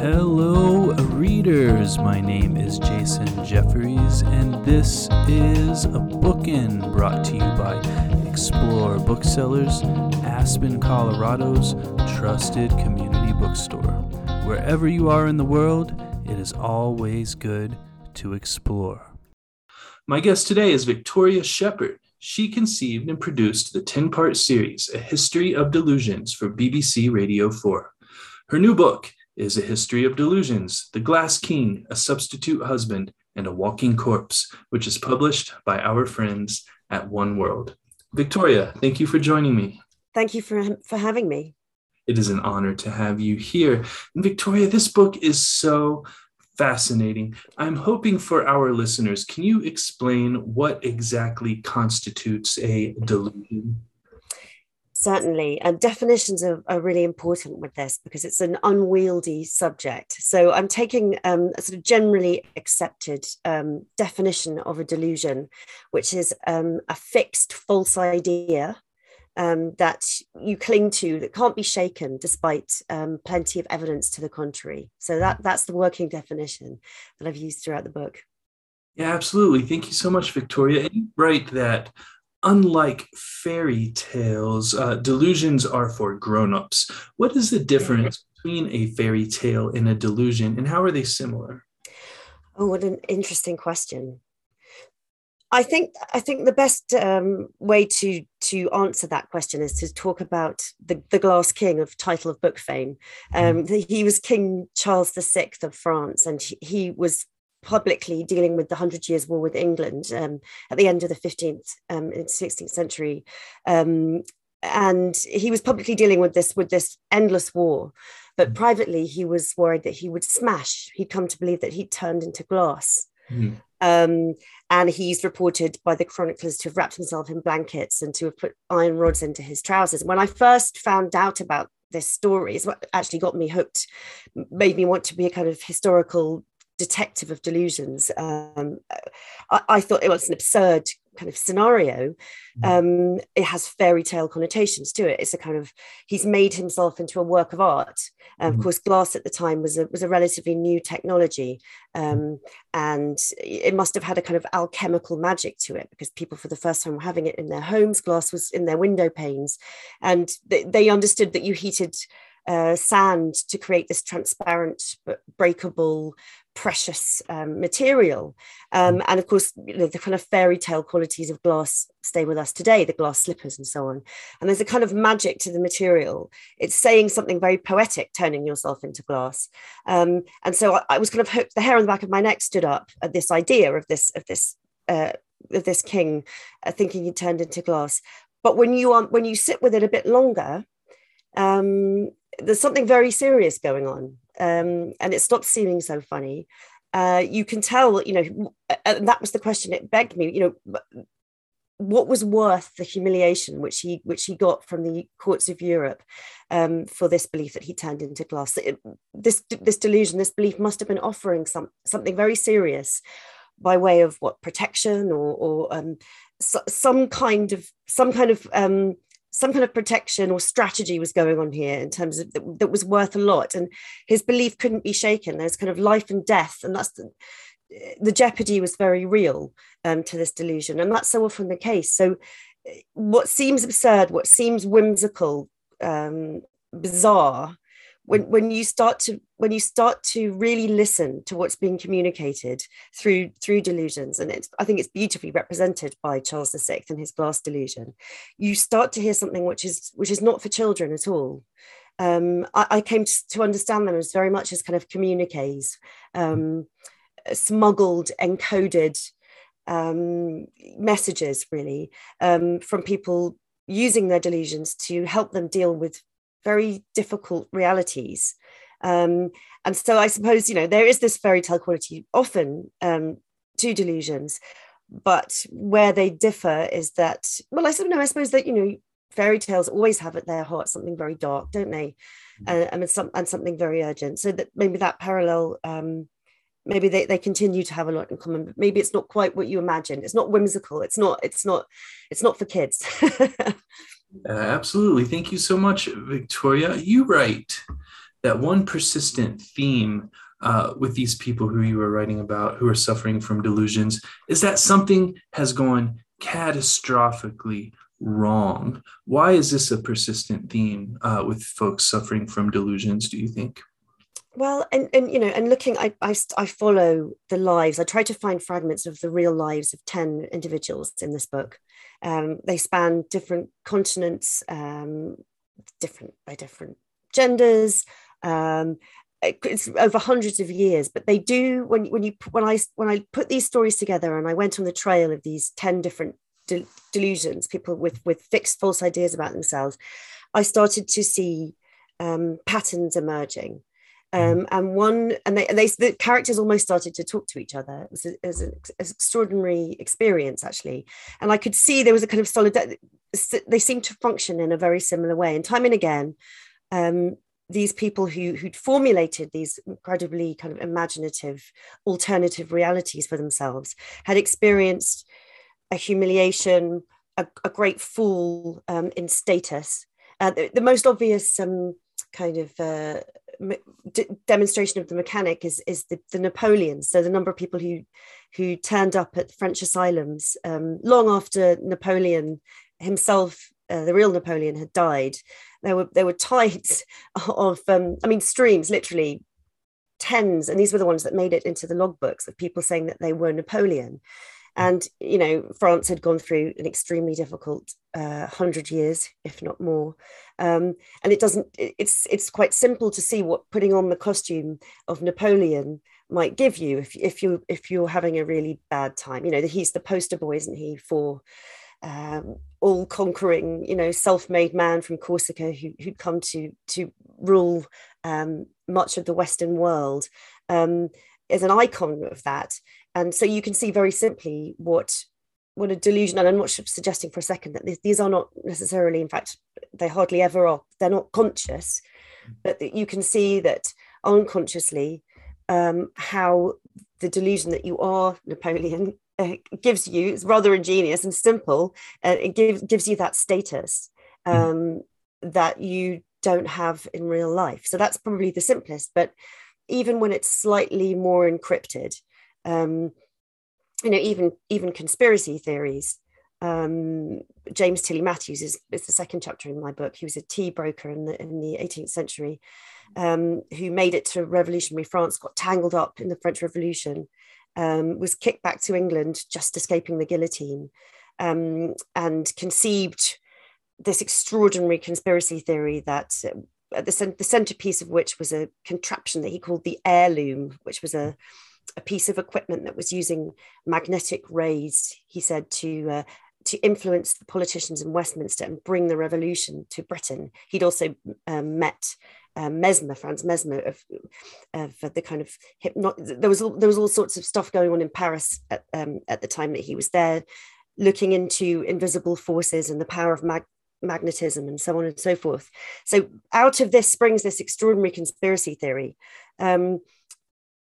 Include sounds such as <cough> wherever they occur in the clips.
Hello, readers. My name is Jason Jeffries, and this is a bookin brought to you by Explore Booksellers, Aspen, Colorado's trusted community bookstore. Wherever you are in the world, it is always good to explore. My guest today is Victoria Shepherd. She conceived and produced the 10 part series, A History of Delusions, for BBC Radio 4. Her new book is A History of Delusions The Glass King, A Substitute Husband, and a Walking Corpse, which is published by our friends at Oneworld. Victoria, thank you for joining me. Thank you for, for having me. It is an honor to have you here. And Victoria, this book is so fascinating. I'm hoping for our listeners, can you explain what exactly constitutes a delusion? Certainly. And definitions are, are, really important with this because it's an unwieldy subject. So I'm taking um, a sort of generally accepted um, definition of a delusion, which is um, a fixed false idea um, that you cling to that can't be shaken despite um, plenty of evidence to the contrary. So that that's the working definition that I've used throughout the book. Yeah, absolutely. Thank you so much, Victoria. And you write that unlike fairy tales, uh, delusions are for grown-ups. What is the difference between a fairy tale and a delusion, and how are they similar? Oh, what an interesting question. I think I think the best um, way to to answer that question is to talk about the, the Glass King of title of book fame. Um, mm. he was King Charles VI of France, and he was publicly dealing with the Hundred Years' War with England um, at the end of the 15th um, and 16th century. Um, and he was publicly dealing with this with this endless war but mm. privately he was worried that he would smash he'd come to believe that he'd turned into glass mm. Um, and he's reported by the chroniclers to have wrapped himself in blankets and to have put iron rods into his trousers. When I first found out about this story, is what actually got me hooked, made me want to be a kind of historical detective of delusions. Um, I, I, thought it was an absurd kind of scenario. Mm. Um, it has fairy tale connotations to it. It's a kind of he's made himself into a work of art. Mm-hmm. Of course, glass at the time was a was a relatively new technology, um, and it must have had a kind of alchemical magic to it because people for the first time were having it in their homes. Glass was in their window panes, and they, they understood that you heated uh, sand to create this transparent but breakable precious um, material. Um, mm. and of course, you know, the kind of fairy tale qualities of glass stay with us today, the glass slippers and so on. And there's a kind of magic to the material. It's saying something very poetic, turning yourself into glass. Um, and so I, I, was kind of hooked, the hair on the back of my neck stood up at this idea of this, of this, uh, of this king uh, thinking he turned into glass. But when you um, when you sit with it a bit longer, um, there's something very serious going on um, and it stopped seeming so funny. Uh, you can tell you know and that was the question it begged me you know what was worth the humiliation which he which he got from the courts of Europe um, for this belief that he turned into glass? It, this this delusion this belief must have been offering some something very serious by way of what protection or, or um, so, some kind of some kind of um, some kind of protection or strategy was going on here in terms of that, that was worth a lot. And his belief couldn't be shaken. There's kind of life and death and that's the, the jeopardy was very real um, to this delusion. And that's so often the case. So what seems absurd what seems whimsical um, bizarre when when you start to when you start to really listen to what's being communicated through through delusions and it's i think it's beautifully represented by charles vi and his glass delusion you start to hear something which is which is not for children at all. Um, I, I, came to, to, understand them as very much as kind of communiques um, smuggled encoded um, messages really um, from people using their delusions to help them deal with very difficult realities. Um, and so I suppose, you know, there is this fairy tale quality often um, to delusions, but where they differ is that, well, I suppose, no, I suppose that, you know, fairy tales always have at their heart something very dark, don't they? And, some, and something very urgent. So that maybe that parallel, um, maybe they, they continue to have a lot in common, but maybe it's not quite what you imagine. It's not whimsical. It's not, it's not, it's not for kids. <laughs> Uh, absolutely. Thank you so much, Victoria. You write that one persistent theme uh, with these people who you were writing about who are suffering from delusions is that something has gone catastrophically wrong. Why is this a persistent theme uh, with folks suffering from delusions, do you think? Well, and, and you know, and looking, I, I, I follow the lives. I try to find fragments of the real lives of 10 individuals in this book. Um, they span different continents, um, different by different genders, um, it's over hundreds of years but they do when when you when i when i put these stories together and i went on the trail of these 10 different de- delusions people with with fixed false ideas about themselves i started to see um, patterns emerging. Um, and one and they, they the characters almost started to talk to each other. It was, a, it was an, extraordinary experience actually. And i could see there was a kind of solid they seemed to function in a very similar way. And time and again um, these people who who'd formulated these incredibly kind of imaginative alternative realities for themselves had experienced a humiliation a, a great fall um, in status. Uh, the, the, most obvious um, kind of uh, d- demonstration of the mechanic is is the, the Napoleons. So the number of people who who turned up at French asylums um, long after Napoleon himself, uh, the real Napoleon, had died, there were there were tides <laughs> of um, I mean streams literally tens and these were the ones that made it into the logbooks of people saying that they were Napoleon and you know France had gone through an extremely difficult uh, hundred years if not more. Um, and it doesn't it's it's quite simple to see what putting on the costume of Napoleon might give you if, if you if you're having a really bad time. You know he's the poster boy isn't he for um, all conquering, you know, self-made man from Corsica who, who'd come to to rule um, much of the Western world, um, is an icon of that. And so you can see very simply what what a delusion. And I'm not suggesting for a second that these are not necessarily, in fact, they hardly ever are. They're not conscious, but that you can see that unconsciously um, how the delusion that you are Napoleon uh, <laughs> gives you it's rather ingenious and simple uh, it gives gives you that status hmm. um, mm. that you don't have in real life so that's probably the simplest but even when it's slightly more encrypted um, you know even even conspiracy theories um, James Tilly Matthews is, is the second chapter in my book. He was a tea broker in the in the 18th century, um, who made it to revolutionary France, got tangled up in the French Revolution, um, was kicked back to England, just escaping the guillotine, um, and conceived this extraordinary conspiracy theory that uh, the, the centerpiece of which was a contraption that he called the Air Loom, which was a, a piece of equipment that was using magnetic rays, he said, to uh, to influence the politicians in Westminster and bring the revolution to Britain. He'd also um, met um, Mesmer, Franz Mesmer, of, of the kind of hypnot. There was all, there was all sorts of stuff going on in Paris at, um, at the time that he was there, looking into invisible forces and the power of mag- magnetism and so on and so forth. So out of this springs this extraordinary conspiracy theory, um,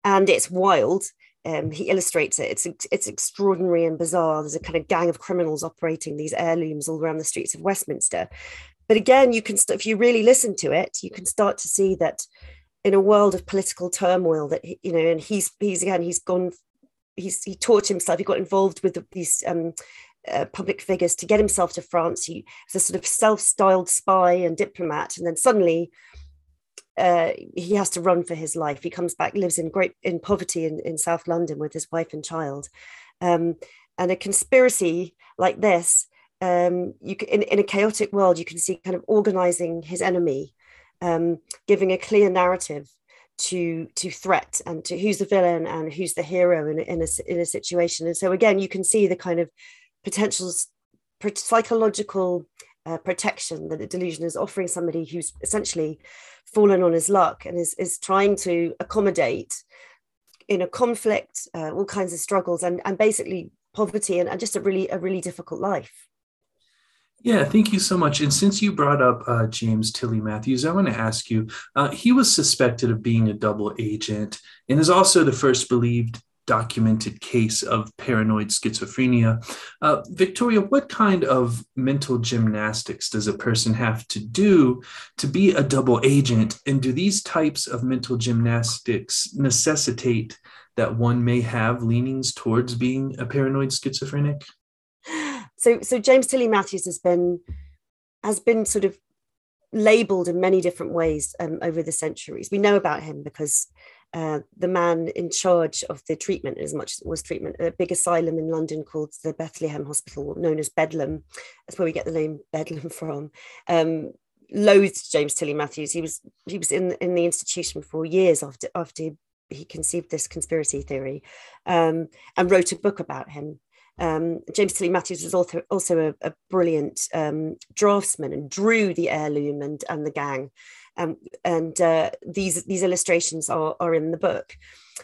and it's wild. Um, he illustrates it. It's it's extraordinary and bizarre. There's a kind of gang of criminals operating these Air Looms all around the streets of Westminster, but again, you can st- if you really listen to it, you can start to see that in a world of political turmoil that you know, and he's he's again he's gone, he's he taught himself, he got involved with these um, uh, public figures to get himself to France. He was a sort of self-styled spy and diplomat, and then suddenly. Uh, he has to run for his life. He comes back, lives in great in poverty in, in South London with his wife and child. Um, and a conspiracy like this um, you can, in, in a chaotic world, you can see kind of organizing his enemy, um, giving a clear narrative to to threat and to who's the villain and who's the hero in, in, a, in a situation. And so again, you can see the kind of potential psychological uh, protection that the delusion is offering somebody who's essentially fallen on his luck and is, is trying to accommodate in a conflict, uh, all kinds of struggles and, and basically poverty and, and just a really a really difficult life. Yeah, thank you so much. And since you brought up uh, James Tilly Matthews, I want to ask you uh, he was suspected of being a double agent and is also the first believed documented case of paranoid schizophrenia. Uh, Victoria, what kind of mental gymnastics does a person have to do to be a double agent? And do these types of mental gymnastics necessitate that one may have leanings towards being a paranoid schizophrenic? So, so James Tilly Matthews has been has been sort of labeled in many different ways um, over the centuries. We know about him because uh, the man in charge of the treatment, as much as it was treatment, a big asylum in London called the Bethlehem Hospital, known as Bedlam. That's where we get the name <laughs> Bedlam from. Um, loathed James Tilly Matthews. He was he was in in the institution for years after after he conceived this conspiracy theory, um, and wrote a book about him. Um, James Tilly Matthews was also, also a, a brilliant um, draftsman and drew the Air Loom and, and the gang. Um, and uh, these, these illustrations are, are in the book.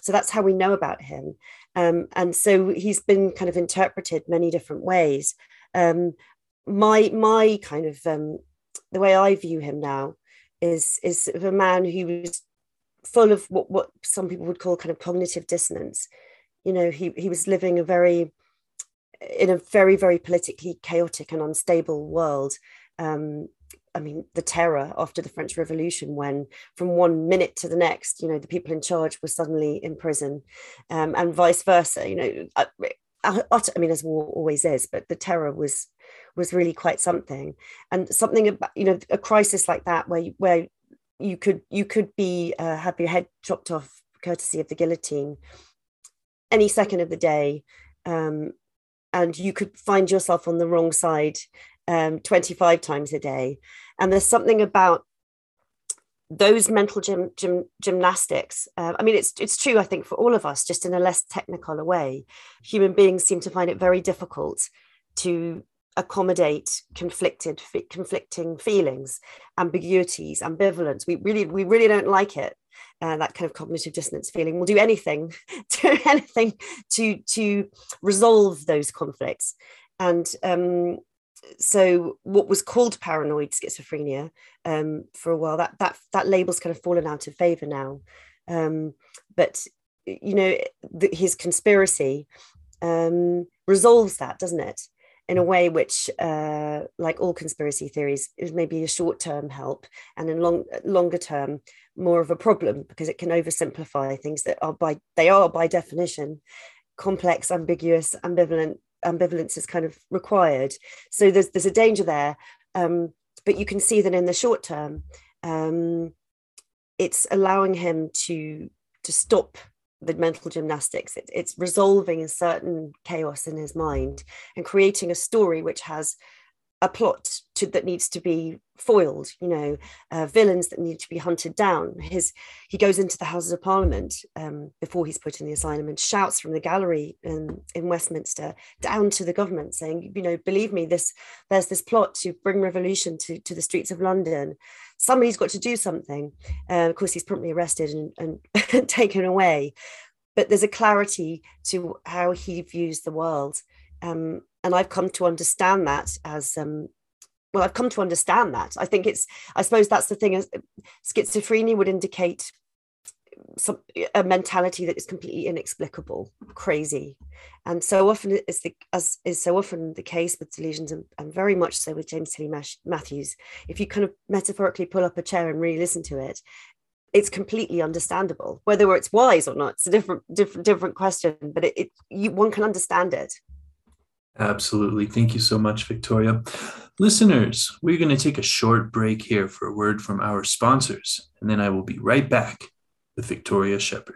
So that's how we know about him. Um, and so he's been kind of interpreted many different ways. Um, my, my kind of, um, the way I view him now is, is a man who was full of what, what some people would call kind of cognitive dissonance. You know, he, he was living a very in a very, very politically chaotic and unstable world. Um, I mean, the terror after the French Revolution, when from one minute to the next, you know, the people in charge were suddenly in prison, um, and vice versa. You know, I, I, mean, as war always is, but the terror was was really quite something, and something about you know a crisis like that where you, where you could you could be uh, have your head chopped off courtesy of the guillotine any second of the day um, and you could find yourself on the wrong side um, 25 times a day. And there's something about those mental gym, gym, gymnastics. Uh, I mean, it's it's true. I think for all of us, just in a less technical way, human beings seem to find it very difficult to accommodate conflicted conflicting feelings ambiguities ambivalence we really we really don't like it uh, that kind of cognitive dissonance feeling will do anything <laughs> do anything to to resolve those conflicts and um, so what was called paranoid schizophrenia um, for a while that that that label's kind of fallen out of favor now um, but you know the, his conspiracy um, resolves that doesn't it in a way which, uh, like all conspiracy theories, is maybe a short term help and in long longer term more of a problem because it can oversimplify things that are by they are by definition complex, ambiguous, ambivalent. Ambivalence is kind of required. So there's there's a danger there, um, but you can see that in the short term, um, it's allowing him to to stop the mental gymnastics. It, it's resolving a certain chaos in his mind and creating a story which has a plot to, that needs to be foiled you know uh, villains that need to be hunted down. His he goes into the houses of parliament um, before he's put in the asylum and shouts from the gallery in, in westminster down to the government saying you know believe me this there's this plot to bring revolution to, to the streets of london. Somebody's got to do something. Uh, of course he's promptly arrested and, and <laughs> taken away. But there's a clarity to how he views the world. Um, and I've come to understand that as um, well. I've come to understand that. I think it's. I suppose that's the thing. Schizophrenia would indicate some a mentality that is completely inexplicable, crazy, and so often is the as is so often the case with delusions, and, and very much so with James Tilly Matthews. If you kind of metaphorically pull up a chair and really listen to it, it's completely understandable. Whether it's wise or not, it's a different different different question. But it, it you, one can understand it. Absolutely. Thank you so much, Victoria. Listeners, we're going to take a short break here for a word from our sponsors, and then I will be right back with Victoria Shepherd.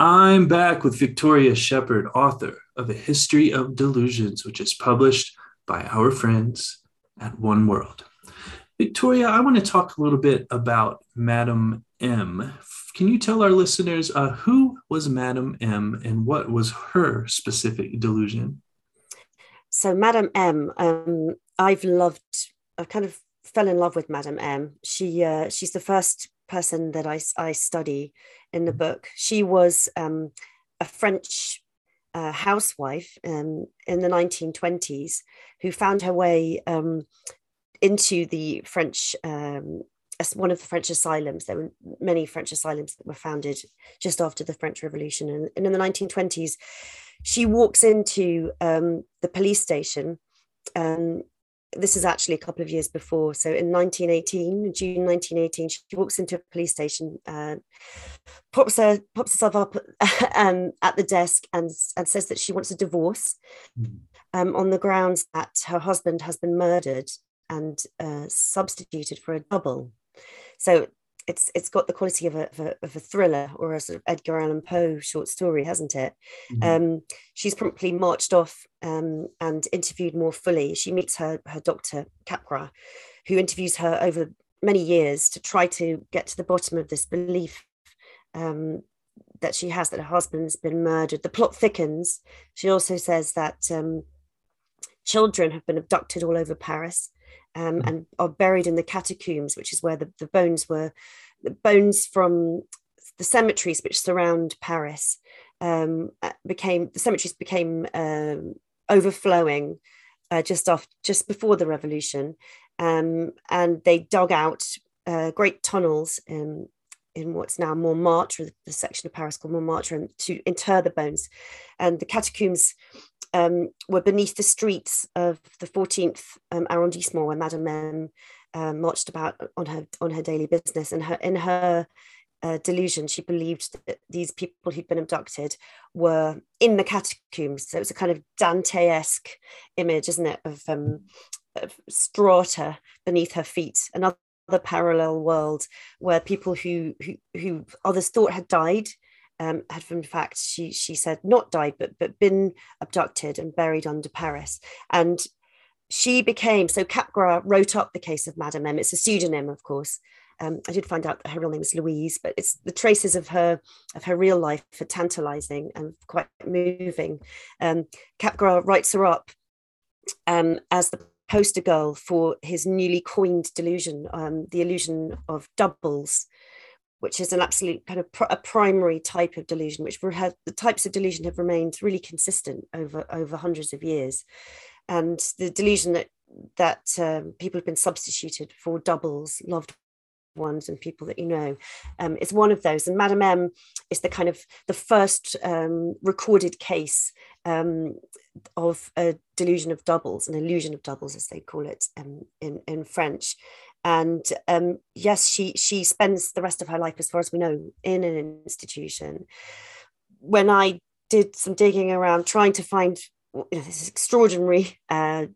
I'm back with Victoria Shepherd, author of A History of Delusions, which is published by our friends at Oneworld. Victoria, I want to talk a little bit about Madame M. Can you tell our listeners uh, who was Madame M and what was her specific delusion? So, Madame M, um, I've loved, I kind of fell in love with Madame M. She, uh, she's the first person that I, I study in the mm-hmm. book. She was um, a French uh, housewife um, in the 1920s who found her way um, into the French, um, one of the French asylums. There were many French asylums that were founded just after the French Revolution. And, and in the 1920s, she walks into um, the police station um, this is actually a couple of years before. So in 1918, June 1918, she walks into a police station, uh, pops, her, pops herself up <laughs> um, at the desk and, and says that she wants a divorce hmm. um, on the grounds that her husband has been murdered and uh, substituted for a double. So it's it's got the quality of a, of a, of a, thriller or a sort of Edgar Allan Poe short story, hasn't it? Mm-hmm. Um, she's promptly marched off um, and interviewed more fully. She meets her her doctor Capgras, who interviews her over many years to try to get to the bottom of this belief um, that she has that her husband's been murdered. The plot thickens. She also says that um, children have been abducted all over Paris um, and are buried in the catacombs, which is where the, the bones were, the bones from the cemeteries which surround Paris um, uh, became the cemeteries became um, overflowing uh, just off just before the revolution, um, and they dug out uh, great tunnels in in what's now Montmartre, the section of Paris called Montmartre, to inter the bones, and the catacombs um, were beneath the streets of the 14th um, arrondissement where Madame M um, marched about on her on her daily business. And her in her uh, delusion, she believed that these people who'd been abducted were in the catacombs. So it was a kind of Dante-esque image, isn't it, of, um, of strata beneath her feet. Another parallel world where people who who, who others thought had died um, had in fact she she said not died but but been abducted and buried under Paris and she became so Capgras wrote up the case of Madame M. It's a pseudonym, of course. Um, I did find out that her real name is Louise, but it's the traces of her of her real life are tantalizing and quite moving. Um, Capgras writes her up um, as the poster girl for his newly coined delusion, um, the illusion of doubles, which is an absolute kind of pr- a primary type of delusion, which the types of delusion have remained really consistent over over hundreds of years, and the delusion that that um, people have been substituted for doubles, loved ones, and people that you know, um, is one of those. And Madame M is the kind of the first um, recorded case um, of a delusion of doubles, an illusion of doubles, as they call it um, in in French and um, yes she she spends the rest of her life as far as we know in an institution. When i did some digging around trying to find you know, this extraordinary uh,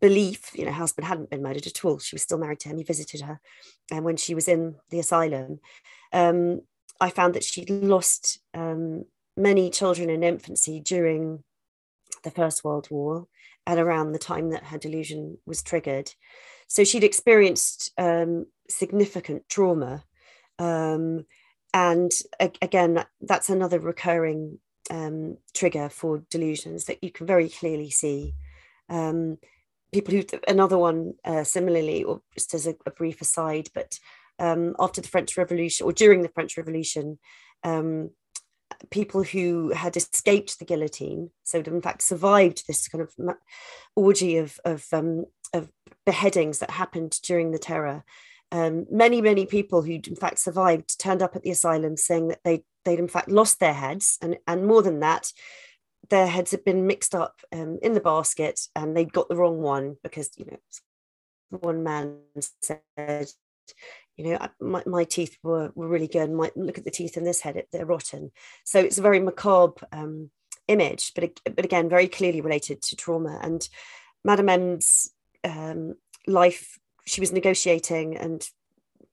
belief you know her husband hadn't been murdered at all. She was still married to him. He visited her and uh, when she was in the asylum. Um, i found that she'd lost um, many children in infancy during the first world war and around the time that her delusion was triggered so she'd experienced um, significant trauma. Um, and a- again, that's another recurring um, trigger for delusions that you can very clearly see. Um, people who, another one uh, similarly, or just as a, a brief aside, but um, after the French Revolution or during the French Revolution, um, people who had escaped the guillotine, so in fact survived this kind of orgy of, of, um, of beheadings that happened during the terror. Um, many, many people who in fact survived turned up at the asylum saying that they they'd in fact lost their heads, and and more than that, their heads had been mixed up um, in the basket, and they'd got the wrong one because you know one man said you know my, my teeth were, were really good. My, look at the teeth in this head they're rotten. So it's a very macabre um, image but, but again very clearly related to trauma. And Madame M's um, life, she was negotiating and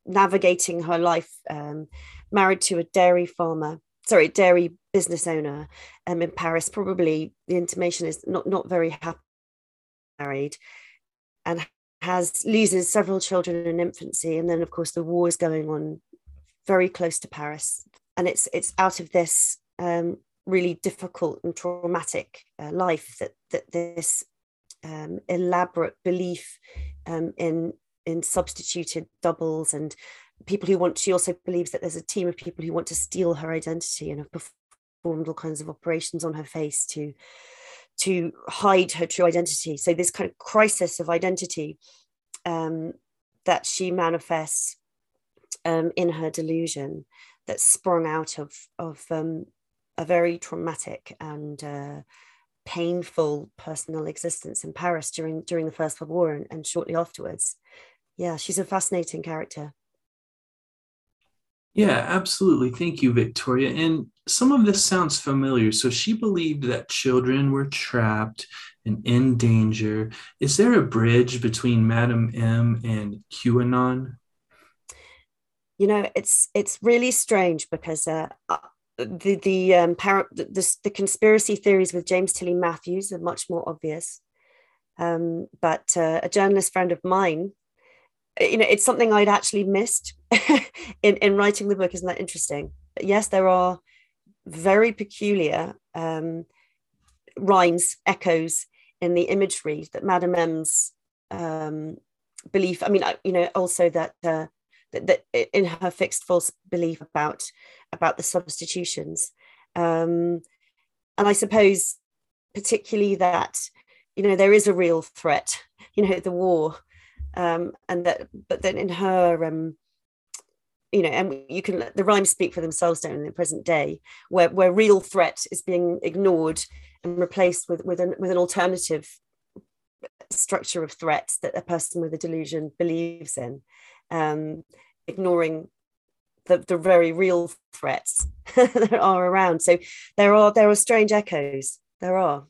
navigating her life, um, married to a dairy farmer, sorry, dairy business owner um, in Paris. Probably the intimation is not not very happy married, and has loses several children in infancy, and then of course the war is going on very close to Paris, and it's it's out of this um, really difficult and traumatic uh, life that that this um, elaborate belief um, in in substituted doubles and people who want she also believes that there's a team of people who want to steal her identity and have performed all kinds of operations on her face to to hide her true identity. So this kind of crisis of identity um, that she manifests um, in her delusion that sprung out of of um, a very traumatic and uh, painful personal existence in Paris during during the First World War and, and shortly afterwards. Yeah, she's a fascinating character. Yeah, absolutely. Thank you, Victoria. And some of this sounds familiar. So she believed that children were trapped and in danger. Is there a bridge between Madame M and QAnon? You know, it's it's really strange because uh, uh the the um para- the, the conspiracy theories with James Tilly Matthews are much more obvious. Um, but uh, a journalist friend of mine, you know, it's something I'd actually missed <laughs> in in writing the book. Isn't that interesting? But yes, there are very peculiar um, rhymes, echoes in the imagery that Madame M's um, belief. I mean, you know, also that, uh, that, that in her fixed false belief about about the substitutions, um, and I suppose particularly that you know there is a real threat. You know, the war, um, and that, but then in her um, you know, and you can the rhymes speak for themselves down in the present day, where where real threat is being ignored and replaced with with an with an alternative structure of threats that a person with a delusion believes in, um, ignoring the, the very real threats <laughs> that are around. So there are there are strange echoes. There are.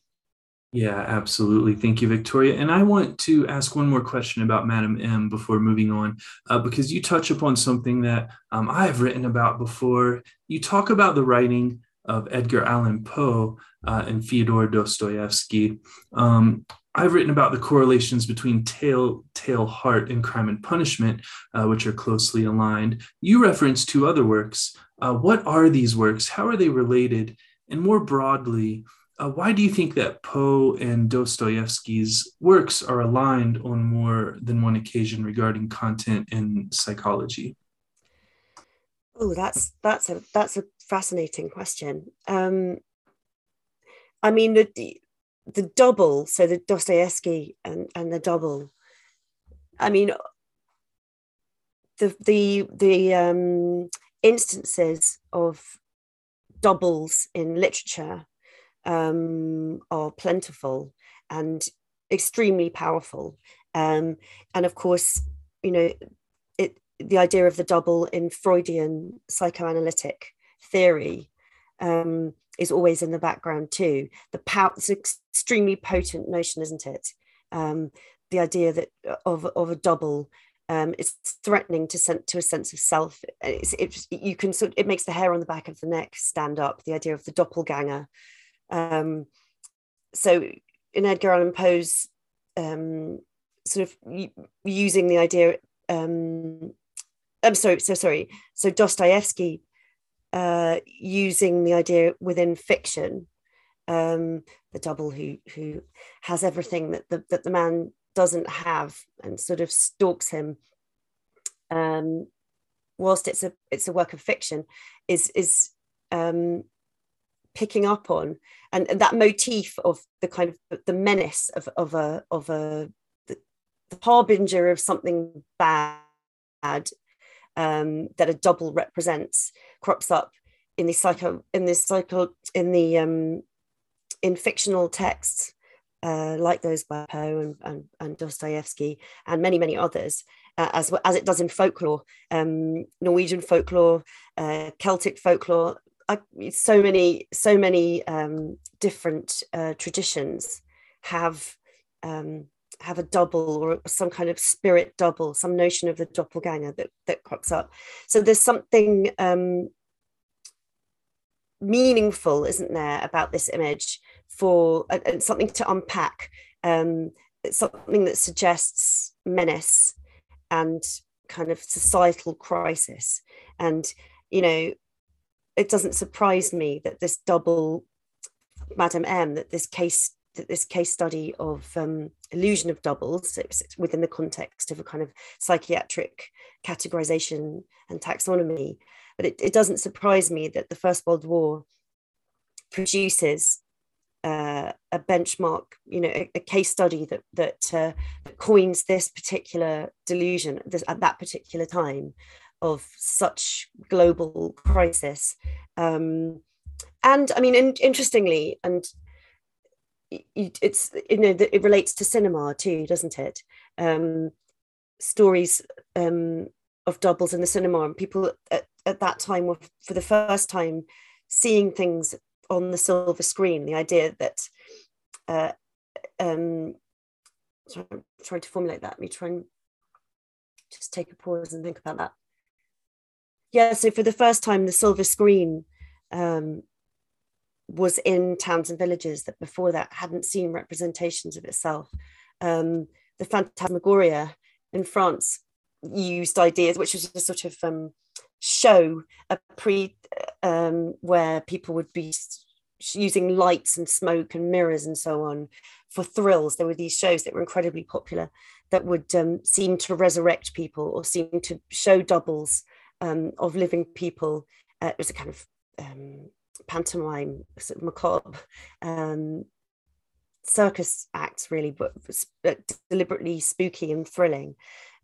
Yeah, absolutely. Thank you, Victoria. And I want to ask one more question about Madam M before moving on, uh, because you touch upon something that um, I have written about before. You talk about the writing of Edgar Allan Poe uh, and Fyodor Dostoevsky. Um, I've written about the correlations between Tale, Tale Heart and Crime and Punishment, uh, which are closely aligned. You reference two other works. Uh, what are these works? How are they related? And more broadly, uh, why do you think that Poe and Dostoevsky's works are aligned on more than one occasion regarding content and psychology? Oh, that's that's a that's a fascinating question. Um, I mean, the the double, so the Dostoevsky and and the double. I mean, the the the um, instances of doubles in literature um, are plentiful and extremely powerful. Um, and of course, you know, it the idea of the double in Freudian psychoanalytic theory um, is always in the background too. The power, extremely potent notion, isn't it? Um, the idea that of, of a double um, it's threatening to send to a sense of self. It's, it, you can sort it makes the hair on the back of the neck stand up. The idea of the doppelganger, um, so in Edgar Allan Poe's um, sort of using the idea, um, I'm sorry, so sorry. So Dostoevsky uh, using the idea within fiction, um, the double who who has everything that the that the man doesn't have and sort of stalks him. Um, whilst it's a it's a work of fiction, is is um, picking up on and, and that motif of the kind of the menace of, of a of a the, the harbinger of something bad um, that a double represents crops up in the psycho in this cycle in the um, in fictional texts uh, like those by Poe and, and, and Dostoevsky and many many others uh, as as it does in folklore um, Norwegian folklore uh, Celtic folklore I, so many so many um, different uh, traditions have um, have a double or some kind of spirit double, some notion of the doppelganger that that crops up. So there's something um, meaningful, isn't there, about this image for and something to unpack. Um, something that suggests menace and kind of societal crisis. And you know, it doesn't surprise me that this double Madame M, that this case that this case study of um, illusion of doubles it's within the context of a kind of psychiatric categorization and taxonomy. But it, it doesn't surprise me that the First World War produces uh, a benchmark, you know, a, a case study that that, uh, that coins this particular delusion this, at that particular time of such global crisis. Um, and I mean, in, interestingly, and it's you know it relates to cinema too, doesn't it? Um, stories um, of doubles in the cinema, and people at, at that time were for the first time seeing things on the silver screen. The idea that uh, um, sorry, I'm trying to formulate that. Let me try and just take a pause and think about that. Yeah, so for the first time, the silver screen um, was in towns and villages that before that hadn't seen representations of itself. Um, the Phantasmagoria in France used ideas, which was a sort of um, show, a pre um, where people would be using lights and smoke and mirrors and so on for thrills. There were these shows that were incredibly popular that would um, seem to resurrect people or seem to show doubles um, of living people. Uh, it was a kind of um, pantomime, sort of macabre um, circus acts, really, but, but deliberately spooky and thrilling.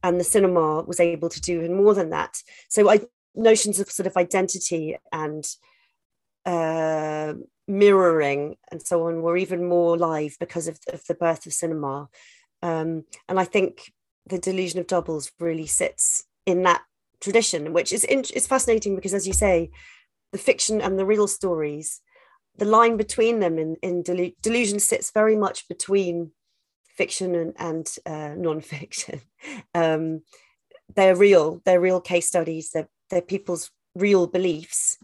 And the cinema was able to do even more than that. So I notions of sort of identity and uh, mirroring and so on were even more live because of, of the birth of cinema. Um, and I think the delusion of doubles really sits in that tradition, which is in, is fascinating because, as you say, the fiction and the real stories, the line between them in, in delu- delusion sits very much between fiction and, and uh, non-fiction. <laughs> Um, they're real, they're real case studies, they're, they're people's real beliefs,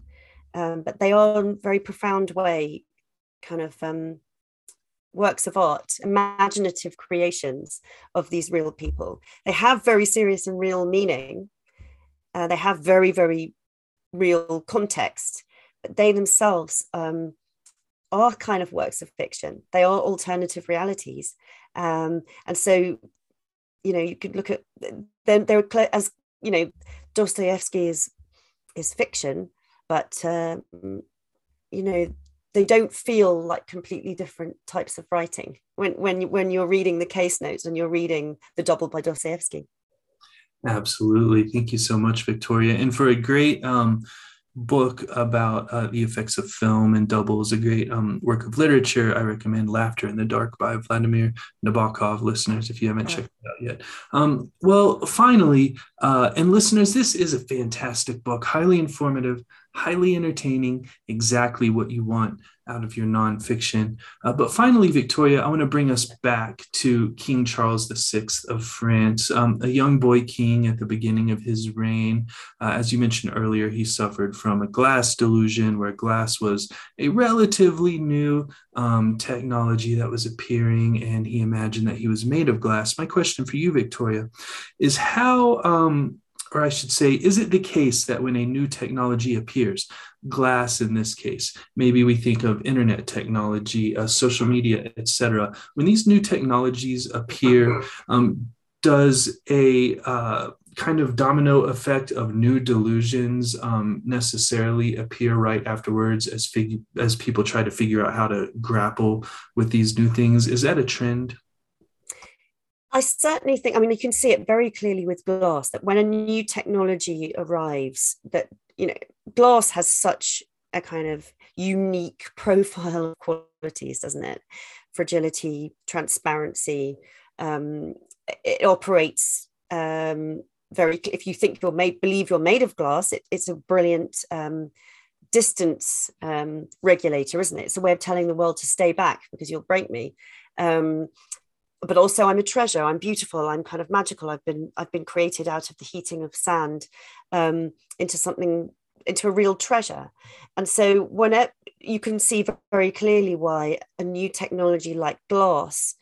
um, but they are in a very profound way kind of um, works of art, imaginative creations of these real people. They have very serious and real meaning, uh, they have very, very real context, but they themselves um, are kind of works of fiction. They are alternative realities. Um, and so, you know, you could look at them, they're as, you know, Dostoevsky is, is fiction, but, um, you know, they don't feel like completely different types of writing when, when, when you're reading the case notes and you're reading The Double by Dostoevsky. Absolutely. Thank you so much, Victoria. And for a great um, book about uh, the effects of film and doubles, a great um, work of literature, I recommend Laughter in the Dark by Vladimir Nabokov, listeners, if you haven't checked it out yet. Um, well, finally, uh, and listeners, this is a fantastic book, highly informative, highly entertaining, exactly what you want out of your nonfiction. Uh, but finally, Victoria, I want to bring us back to King Charles VI of France, um, a young boy king at the beginning of his reign. Uh, as you mentioned earlier, he suffered from a glass delusion, where glass was a relatively new um, technology that was appearing, and he imagined that he was made of glass. My question for you, Victoria, is how um, or I should say, is it the case that when a new technology appears, glass in this case, maybe we think of internet technology, uh, social media, etc. When these new technologies appear, um, does a uh, kind of domino effect of new delusions um, necessarily appear right afterwards as fig- as people try to figure out how to grapple with these new things? Is that a trend? I certainly think, I mean, you can see it very clearly with glass that when a new technology arrives, that, you know, glass has such a kind of unique profile of qualities, doesn't it? Fragility, transparency. Um, it operates um, very, if you think you're made, believe you're made of glass, it, it's a brilliant um, distance um, regulator, isn't it? It's a way of telling the world to stay back because you'll break me. But also I'm a treasure. I'm beautiful. I'm kind of magical. I've been I've been created out of the heating of sand um, into something into a real treasure. And so when it, you can see very clearly why a new technology like glass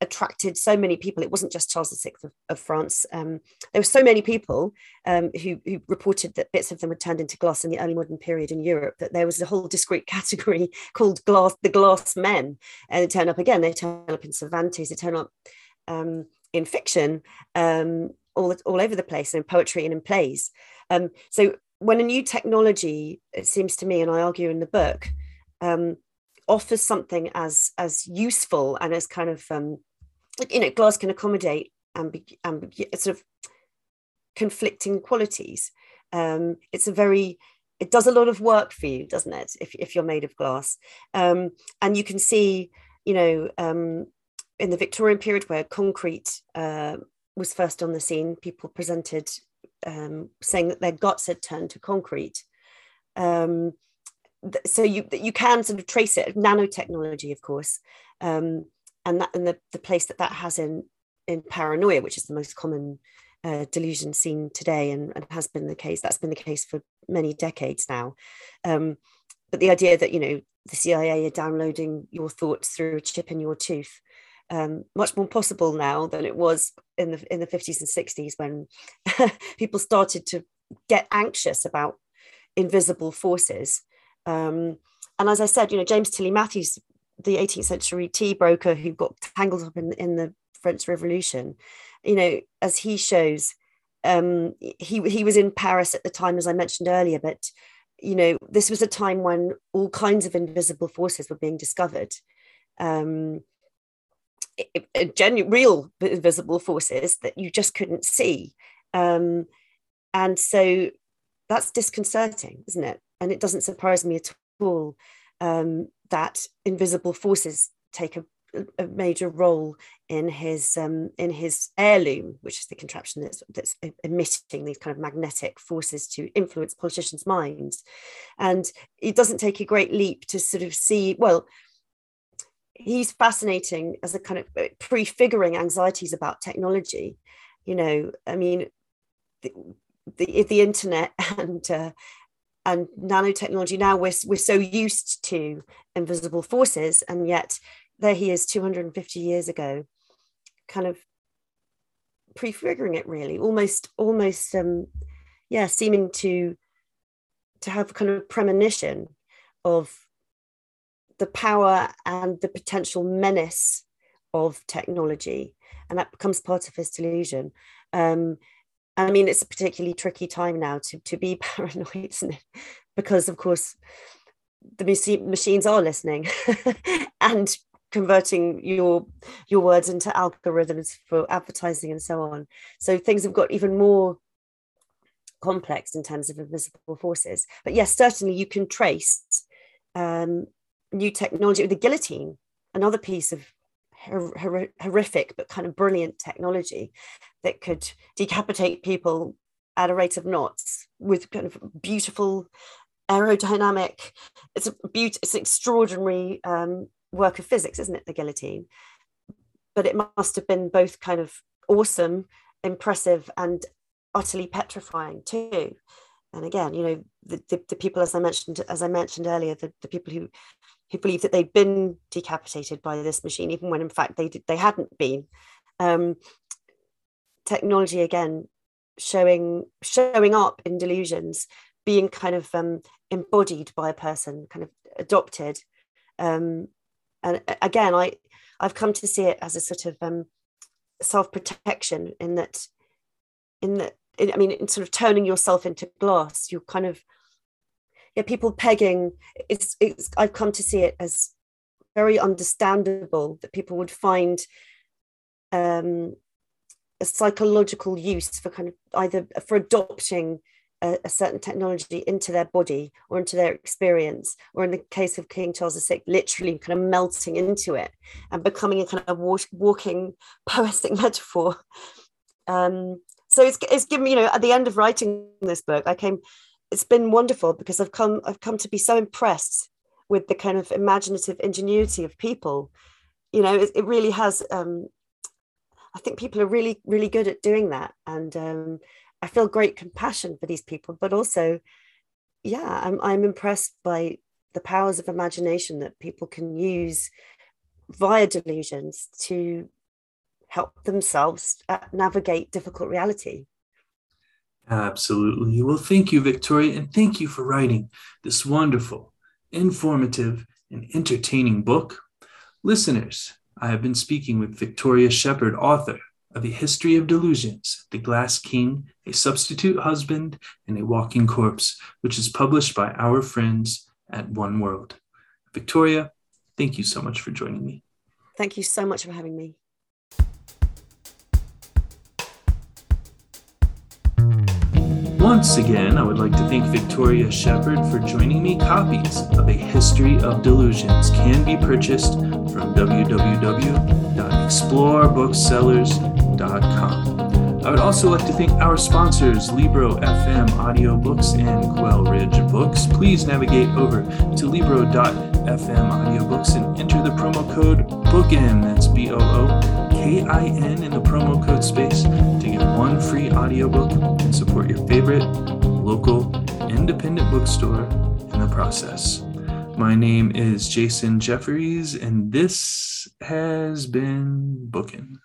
attracted so many people. It wasn't just Charles VI of, of France. Um, there were so many people um, who, who, reported that bits of them had turned into glass in the early modern period in Europe, that there was a whole discrete <laughs> category called glass, the glass men. And they turn up again, they turn up in Cervantes, they turn up um, in fiction, um, all, all over the place, in poetry and in plays. Um, so when a new technology, it seems to me, and I argue in the book, um, offers something as as useful and as kind of um, you know, glass can accommodate ambig- ambig- sort of conflicting qualities. Um, it's a very it does a lot of work for you, doesn't it? If, if you're made of glass, um, and you can see, you know, um, in the Victorian period where concrete uh, was first on the scene, people presented um, saying that their guts had turned to concrete. Um, so you you can sort of trace it. Nanotechnology, of course, um, and that and the, the place that that has in in paranoia, which is the most common uh, delusion seen today, and, and, has been the case. That's been the case for many decades now. Um, but the idea that you know the CIA are downloading your thoughts through a chip in your tooth, um, much more possible now than it was in the in the 50s and 60s when <laughs> people started to get anxious about invisible forces. Um, and as I said, you know, James Tilly Matthews the 18th century tea broker who got tangled up in, in the French Revolution, you know, as he shows, um, he he was in Paris at the time, as I mentioned earlier, but you know, this was a time when all kinds of invisible forces were being discovered. Um, genuine, real invisible forces that you just couldn't see. Um, and so that's disconcerting, isn't it? And it doesn't surprise me at all um, that invisible forces take a, a major role in his um, in his Air Loom, which is the contraption that's, that's emitting these kind of magnetic forces to influence politicians' minds. And it doesn't take a great leap to sort of see, well, he's fascinating as a kind of uh, prefiguring anxieties about technology. You know, I mean, the, the, the internet <laughs> and uh, and nanotechnology now we're, we're so used to invisible forces and yet there he is 250 years ago kind of prefiguring it really almost almost um yeah seeming to to have kind of premonition of the power and the potential menace of technology and that becomes part of his delusion. Um, I mean, it's a particularly tricky time now to, to be <laughs> paranoid, isn't it? Because, of course, the machines are listening <laughs> and converting your your words into algorithms for advertising and so on. So things have got even more complex in terms of invisible forces. But yes, certainly you can trace um, new technology. With the guillotine, another piece of horrific but kind of brilliant technology that could decapitate people at a rate of knots with kind of beautiful aerodynamic it's a beaut it's an extraordinary um, work of physics isn't it the guillotine but it must have been both kind of awesome impressive and utterly petrifying too and again you know the, the, the people as i mentioned as i mentioned earlier the, the people who who believed that they'd been decapitated by this machine, even when in fact they they hadn't been. Um, technology again showing showing up in delusions, being kind of um, embodied by a person, kind of adopted. Um, and again, I I've come to see it as a sort of um, self protection in that in that I mean, in sort of turning yourself into glass, you're kind of yeah, people pegging, it's, it's, I've come to see it as very understandable that people would find um, a psychological use for kind of either for adopting a, a, certain technology into their body or into their experience, or in the case of King Charles VI, literally kind of melting into it and becoming a kind of walk, walking <laughs> poetic metaphor. Um, so it's, it's given me, you know, at the end of writing this book, I came it's been wonderful because I've come I've come to be so impressed with the kind of imaginative ingenuity of people. You know, it, it really has um, I think people are really, really good at doing that. And um, I feel great compassion for these people, but also, yeah, I'm, I'm impressed by the powers of imagination that people can use via delusions to help themselves uh, navigate difficult reality. Absolutely. Well, thank you, Victoria, and thank you for writing this wonderful, informative, and entertaining book. Listeners, I have been speaking with Victoria Shepherd, author of A History of Delusions, The Glass King, A Substitute Husband, and a Walking Corpse, which is published by our friends at Oneworld. Victoria, thank you so much for joining me. Thank you so much for having me. Once again, I would like to thank Victoria Shepherd for joining me. Copies of A History of Delusions can be purchased from www.explorebooksellers.com. I would also like to thank our sponsors, Libro FM Audiobooks and Quail Ridge Books. Please navigate over to Libro.fm Audiobooks and enter the promo code BOOKIN, that's B O O K I N in the promo code space to get one free audiobook and support your favorite local independent bookstore in the process. My name is Jason Jefferies, and this has been Bookin'.